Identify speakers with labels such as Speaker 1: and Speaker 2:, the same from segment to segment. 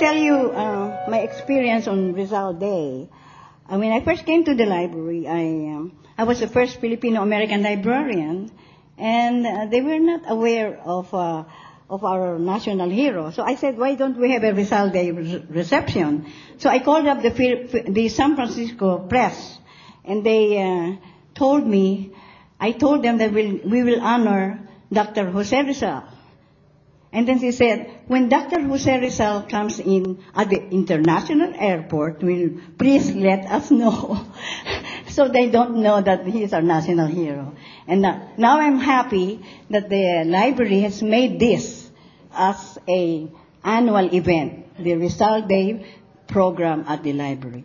Speaker 1: tell you uh, my experience on Rizal Day. When I first came to the library, I, um, I was the first Filipino-American librarian, and uh, they were not aware of, uh, of our national hero. So I said, why don't we have a Rizal Day re- reception? So I called up the, the San Francisco Press, and they uh, told me, I told them that we'll, we will honor Dr. Jose Rizal. And then she said, when Dr. Jose Rizal comes in at the international airport, will please let us know. so they don't know that he is our national hero. And now, now I'm happy that the library has made this as a annual event, the Rizal Day program at the library.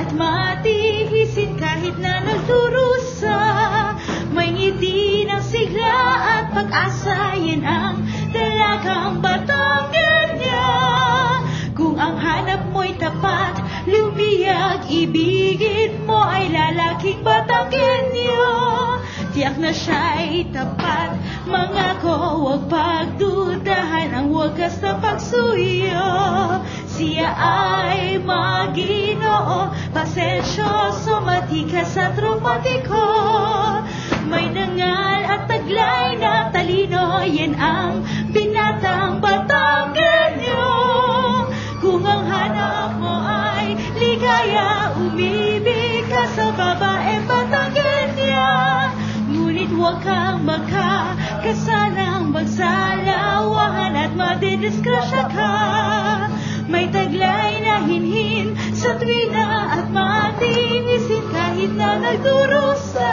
Speaker 2: At matihisin kahit na nagdurusa. May ngiti ng sigla at pag-asa Yan ang dalagang Batangenya Kung ang hanap mo'y tapat Lumiyag, ibigin mo ay lalaking Batanggenyo Tiyak na siya'y tapat. Mangako, huwag pagdudahan Ang wagas na pagsuyo Siya ay maginoo Pasensyoso, matikas at romantiko May dangal at taglay na talino Yan ang binatang Batanggenyo Kung ang hanap mo ay ligaya Umibig ka sa babaeng Batanggenya Ngunit huwag kang magkakasalang magsalawahan At madidisgrasya ka May taglay na hinhin sa tuwina At matinisin kahit na nagdurusa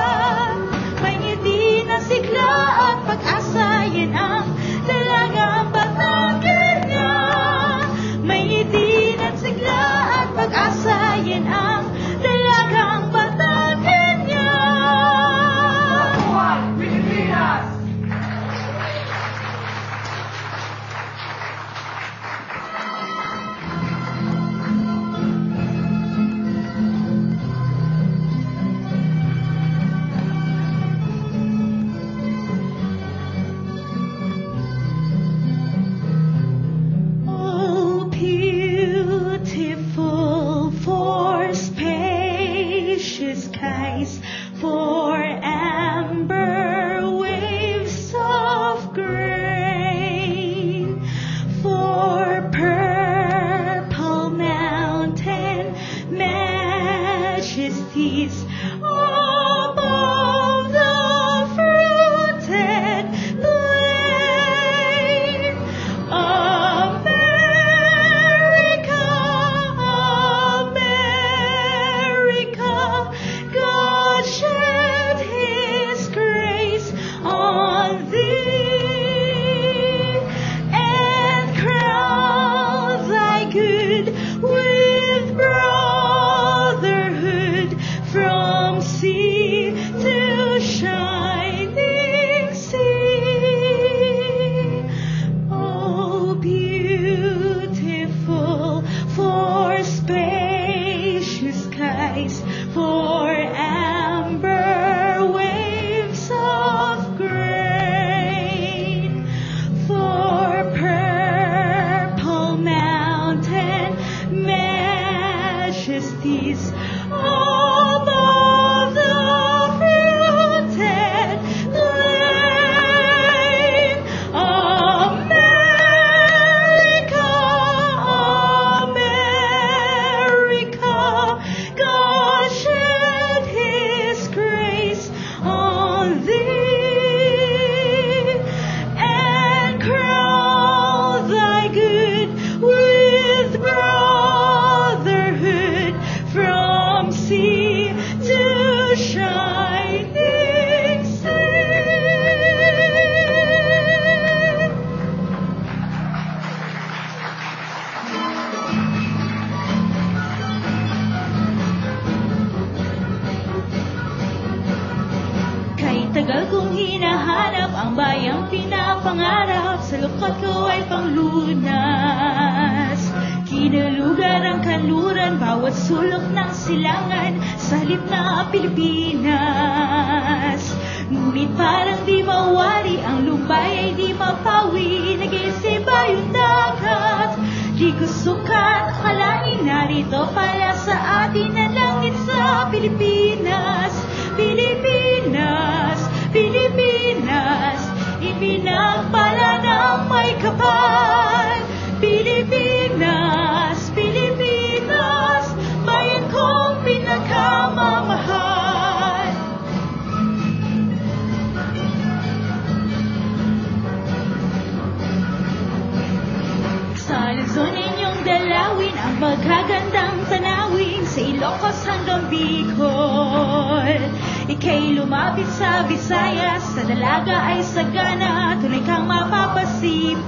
Speaker 2: Ika'y lumapit sa Visayas Sa dalaga ay sagana Tunay kang mapapasipon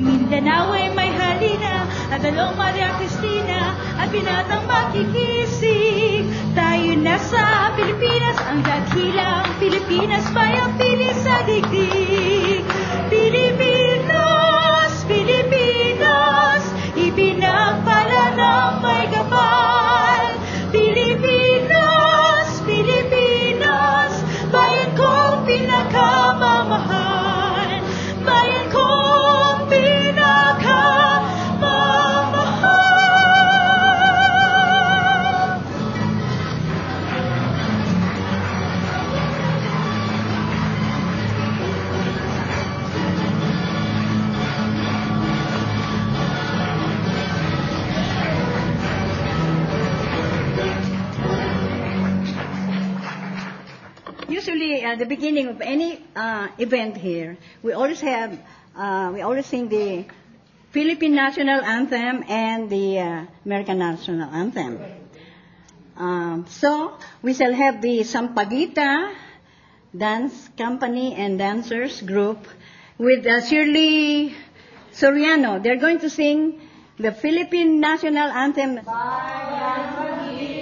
Speaker 2: Mindanao ay may halina At dalong Maria Cristina At binatang makikisig. Tayo na sa Pilipinas Ang dakilang Pilipinas Bayang pili sa digdig
Speaker 1: the beginning of any uh, event here, we always have, uh, we always sing the Philippine National Anthem and the uh, American National Anthem. Um, so, we shall have the Sampaguita Dance Company and Dancers Group with uh, Shirley Soriano. They're going to sing the Philippine National Anthem. Grace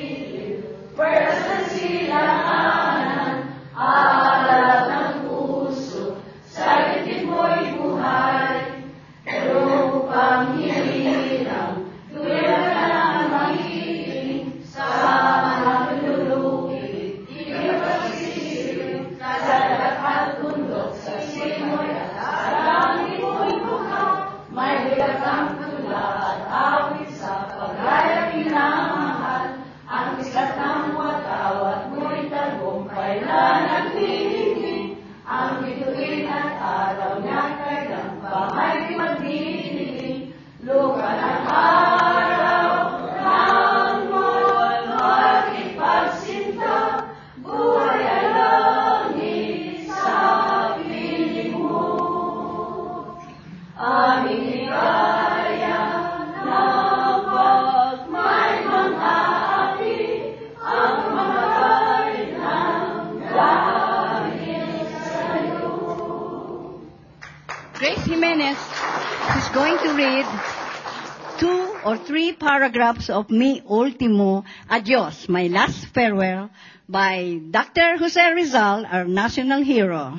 Speaker 1: or three paragraphs of Mi Ultimo Adios, My Last Farewell, by Dr. Jose Rizal, our national hero.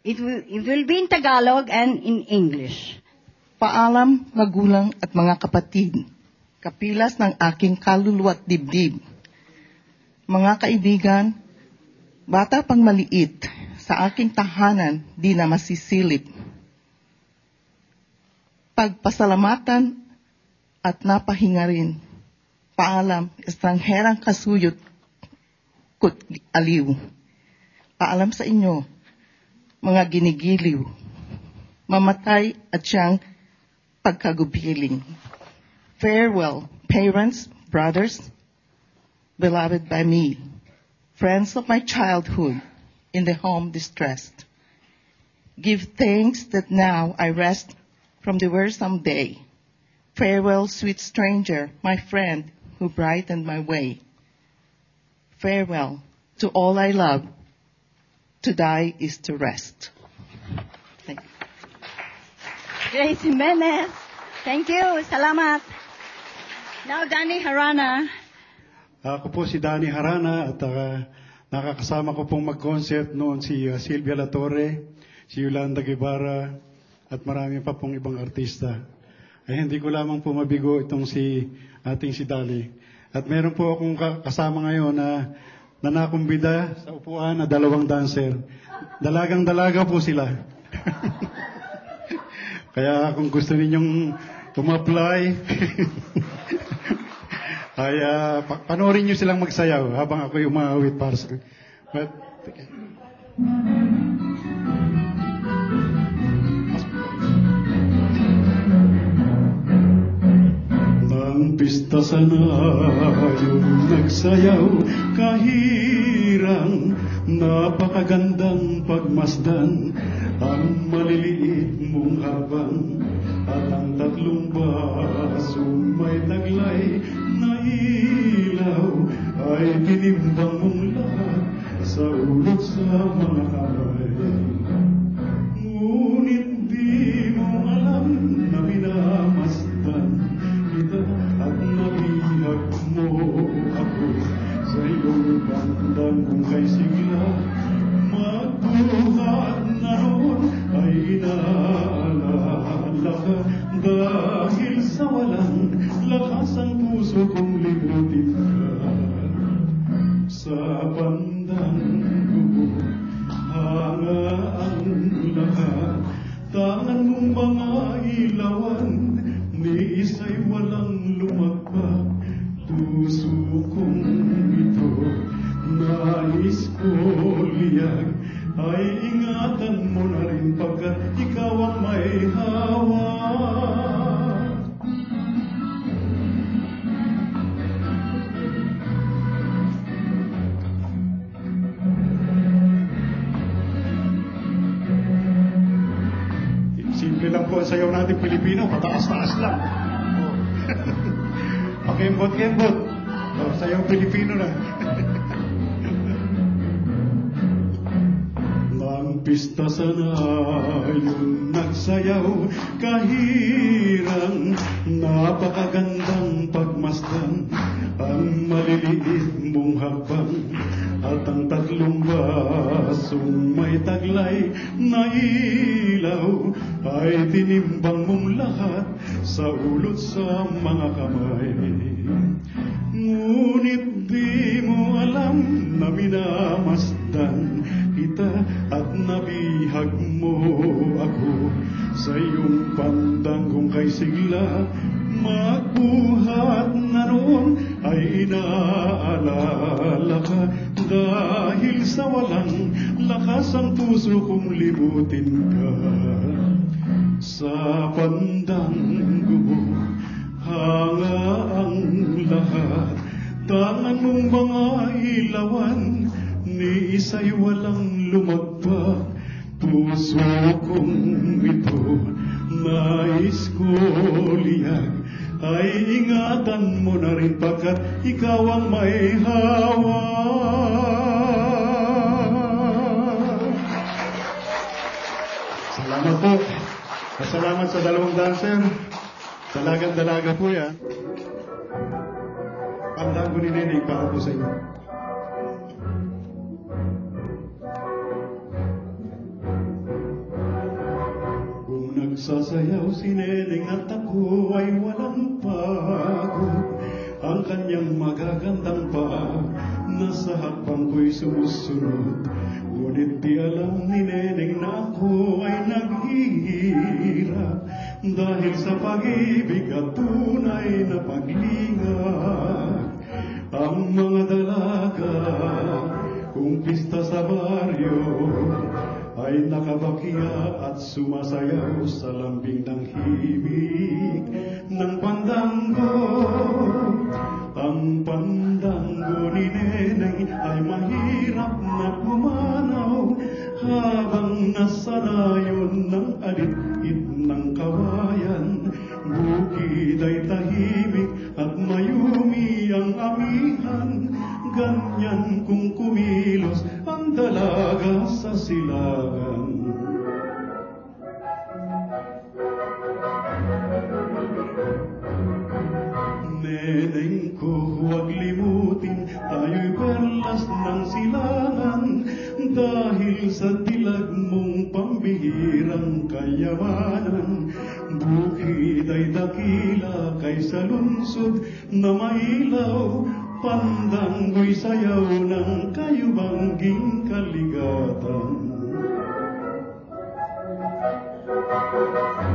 Speaker 1: It will, it will be in Tagalog and in English.
Speaker 3: Paalam, magulang at mga kapatid, kapilas ng aking kaluluwa at dibdib. Mga kaibigan, bata pang maliit, sa aking tahanan di na masisilip. Pagpasalamatan at napahinga rin. Paalam, estrangherang kasuyot kut aliw. Paalam sa inyo, mga ginigiliw. Mamatay at siyang pagkagupiling. Farewell, parents, brothers, beloved by me, friends of my childhood, in the home distressed. Give thanks that now I rest from the wearisome day. Farewell, sweet stranger, my friend who brightened my way. Farewell to all I love. To die is to rest. Thank you.
Speaker 1: Grace Jimenez. Thank you. Salamat. Now, Danny Harana.
Speaker 4: Ako po si Danny Harana at ah, nakakasama ko pong mag-concert noon si ah, Silvia Latorre, si Yolanda Guevara at marami pa pong ibang artista. Ay hindi ko lamang po mabigo itong si ating si Dali. At meron po akong ka- kasama ngayon na na nakumbida sa upuan na dalawang dancer. Dalagang dalaga po sila. Kaya kung gusto ninyong tum-apply, ay ah, pa- panoorin nyo silang magsayaw habang ako yung umawit para sa... But, Nang pista sana yung nagsayaw kahirang napakagandang pagmasdan ang maliliit mong habang at ang tatlong baso may taglay na ilaw ay binimbang sa ulot sa mga kamay. Po ang sayaw natin Pilipino, pataas-taas lang. Oh. Pakembot-kembot. Oh, sayaw Pilipino na. Nang pista sana yung nagsayaw kahirang napakagandang pagmasdan ang maliliit mong habang basong may taglay na ilaw ay tinimbang mong lahat sa ulot sa mga kamay. Ngunit di mo alam na minamasdan kita at nabihag mo ako sa iyong pandang kung kay sigla magbuhat na noon ay inaalala ka dahil sa walang lakas ang puso kong libutin ka. Sa pandanggo hanga ang lahat. Tangan mong mga ilawan ni isa'y walang lumagpak. Puso kong ito nais ko liyag ay ingatan mo na rin pagkat ikaw ang may hawak. Salamat po. Salamat sa dalawang dancer. Dalagang-dalaga po yan. Pandang ko ni Nening para po sa inyo. Nagsasayaw si Neneng at ako ay walang pagod. Ang kanyang magagandang paa Nasa hakbang ko'y sumusunod. Ngunit di alam ni Neneng na ako ay naghihirap Dahil sa pag-ibig at tunay na paglingat Ang mga dalaga kung pista sa baryo ay nakabakya at sumasayaw sa lambing ng himig ng pandango. Ang pandango ni Neneng ay mahirap na pumanaw habang nasanayon ng alit-it ng kawayan. Bukid ay tahimik at mayumi ang amihan. Ganyan kung kumilos ang dalaga sa silangan. Neneng ko huwag limutin, tayo'y perlas ng silangan dahil sa dilag mong pambihirang kayamanan. Bukid ay dakila kaysa lungsod na mailaw, pandanggo'y sayaw ng kayubangging kaligatan. Wala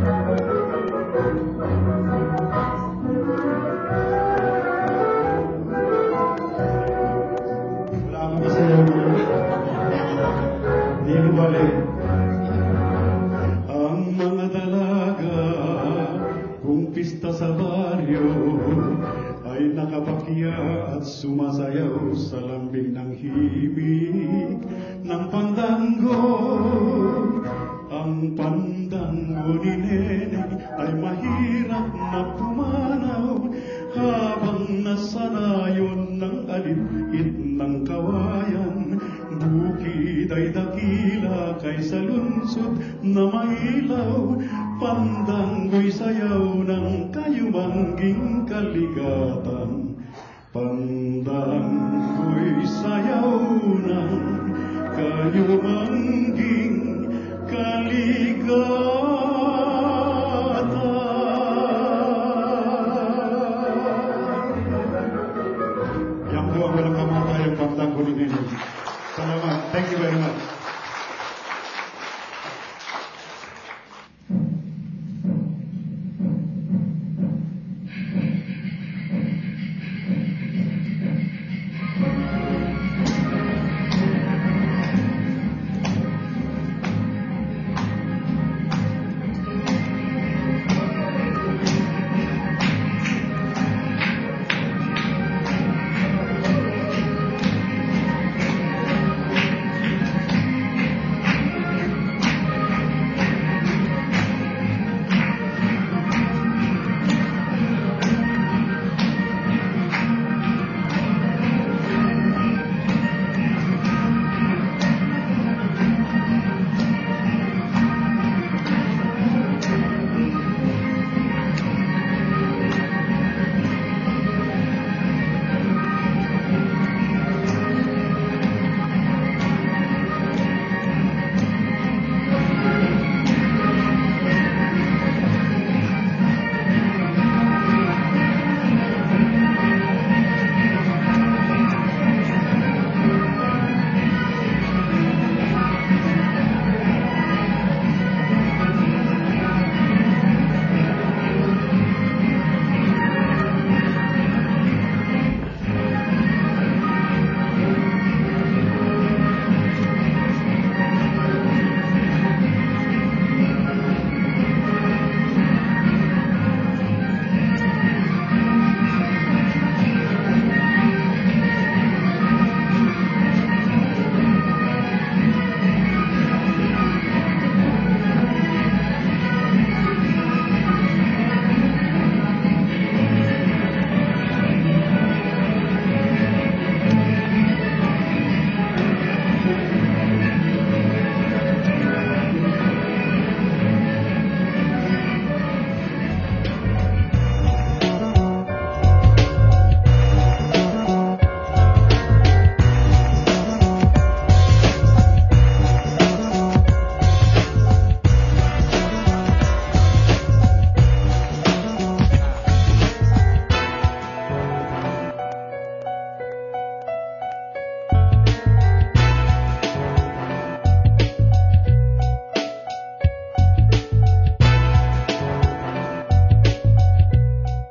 Speaker 4: sumasayaw sa lambing ng himig ng pandango. Ang pandango ni Neneng ay mahirap na pumanaw habang nasanayon ng alit-it ng kawayan. sa lungsod na mailaw, pandanggo'y sayaw ng kayumangging kaligatan. Pandanggo'y sayaw ng kayumangging kaligatan. Yan po ang walang kamatayang pagtanggol ninyo. Salamat. Thank you very much.